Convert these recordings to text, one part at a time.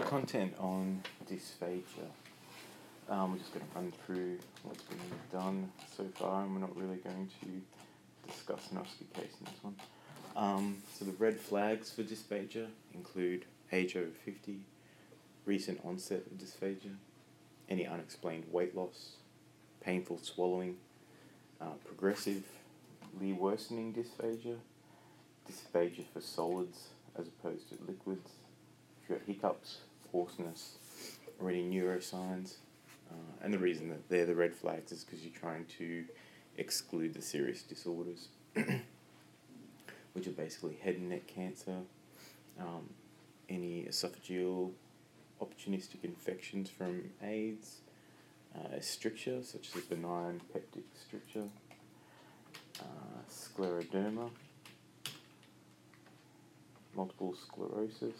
content on dysphagia. Um, we're just going to run through what's been done so far, and we're not really going to discuss an case in this one. Um, so the red flags for dysphagia include age over 50, recent onset of dysphagia, any unexplained weight loss, painful swallowing, uh, progressively worsening dysphagia, dysphagia for solids as opposed to liquids, got hiccups, hoarseness, or any neuroscience. Uh, and the reason that they're the red flags is because you're trying to exclude the serious disorders, which are basically head and neck cancer, um, any esophageal opportunistic infections from AIDS, uh, stricture, such as benign peptic stricture, uh, scleroderma, multiple sclerosis,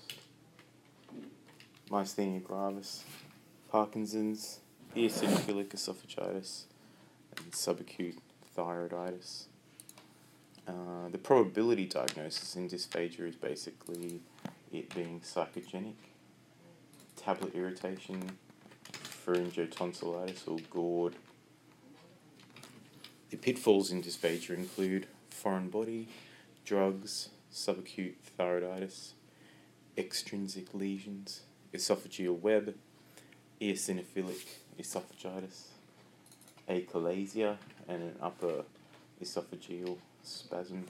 myasthenia gravis, Parkinson's, eosinophilic esophagitis, and subacute thyroiditis. Uh, the probability diagnosis in dysphagia is basically it being psychogenic, tablet irritation, pharyngotonsillitis or GORD. The pitfalls in dysphagia include foreign body, drugs, subacute thyroiditis, extrinsic lesions, esophageal web, eosinophilic esophagitis, achalasia, and an upper esophageal spasm.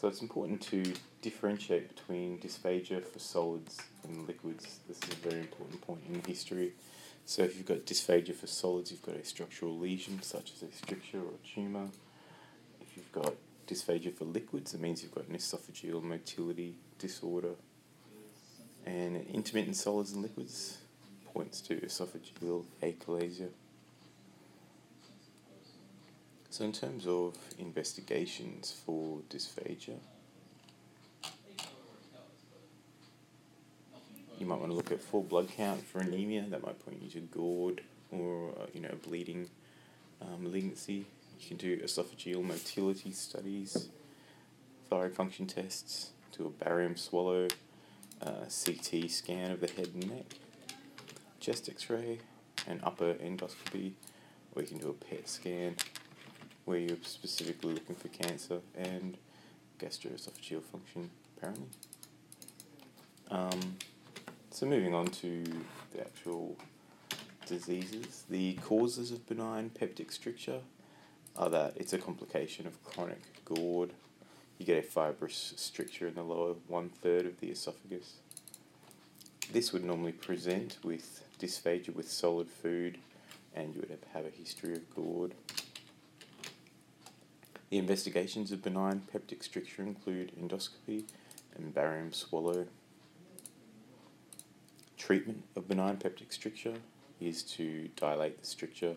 So it's important to differentiate between dysphagia for solids and liquids. This is a very important point in history. So if you've got dysphagia for solids, you've got a structural lesion such as a stricture or a tumour. If you've got dysphagia for liquids, it means you've got an esophageal motility disorder. And intermittent solids and liquids points to esophageal achalasia. So, in terms of investigations for dysphagia, you might want to look at full blood count for anemia. That might point you to GORD or uh, you know bleeding um, malignancy. You can do esophageal motility studies, thyroid function tests, do a barium swallow, uh, CT scan of the head and neck, chest X-ray, and upper endoscopy, or you can do a PET scan where you're specifically looking for cancer and gastroesophageal function, apparently. Um, so moving on to the actual diseases, the causes of benign peptic stricture are that it's a complication of chronic GORD. You get a fibrous stricture in the lower one third of the esophagus. This would normally present with dysphagia with solid food, and you would have a history of GORD. The investigations of benign peptic stricture include endoscopy and barium swallow. Treatment of benign peptic stricture is to dilate the stricture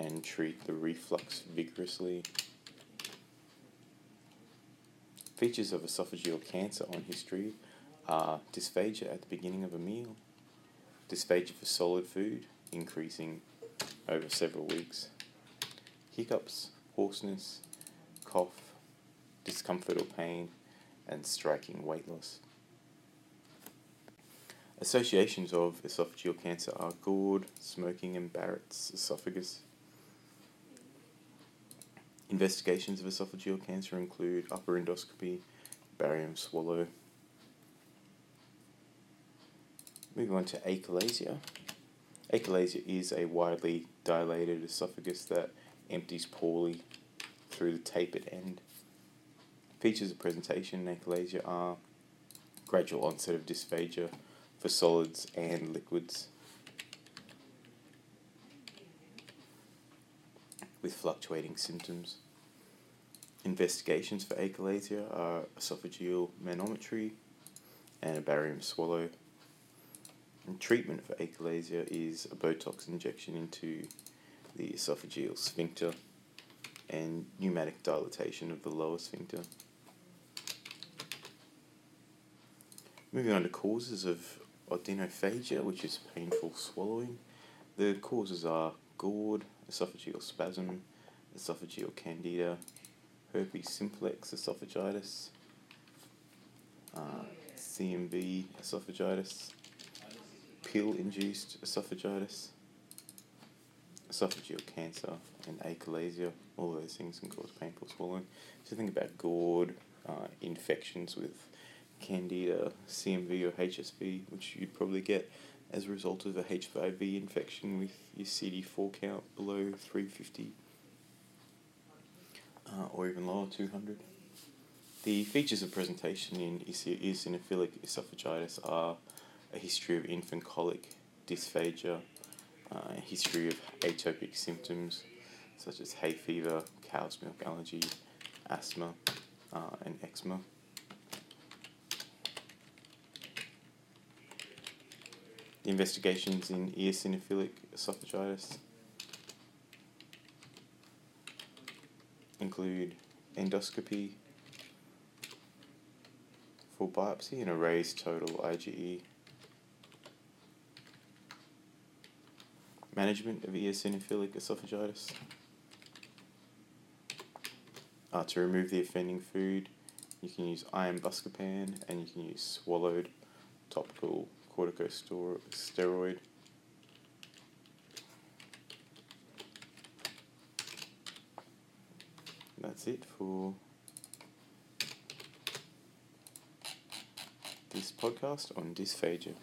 and treat the reflux vigorously. Features of esophageal cancer on history are dysphagia at the beginning of a meal, dysphagia for solid food, increasing over several weeks, hiccups, hoarseness, cough, discomfort or pain, and striking weight loss. Associations of esophageal cancer are GORD, smoking, and Barrett's esophagus. Investigations of esophageal cancer include upper endoscopy, barium swallow. Moving on to achalasia. Achalasia is a widely dilated esophagus that empties poorly through the tapered end. Features of presentation in achalasia are gradual onset of dysphagia for solids and liquids, with fluctuating symptoms. Investigations for achalasia are esophageal manometry and a barium swallow. And treatment for achalasia is a Botox injection into the esophageal sphincter and pneumatic dilatation of the lower sphincter. Moving on to causes of odynophagia, which is painful swallowing. The causes are GORD, esophageal spasm, esophageal candida, herpes simplex esophagitis, uh, CMV esophagitis, pill induced esophagitis, esophageal cancer, and achalasia. All those things can cause painful swallowing. So think about GORD, uh, infections with candida, CMV, or HSV, which you'd probably get as a result of a HIV infection with your CD4 count below 350 uh, or even lower, 200. The features of presentation in eosinophilic esophagitis are a history of infant colic, dysphagia, uh, a history of atopic symptoms such as hay fever, cow's milk allergy, asthma, uh, and eczema. The investigations in eosinophilic esophagitis include endoscopy, full biopsy, and a raised total IgE. Management of eosinophilic esophagitis. Uh, to remove the offending food, you can use iron buscopan and you can use swallowed topical corticosteroid. That's it for this podcast on dysphagia.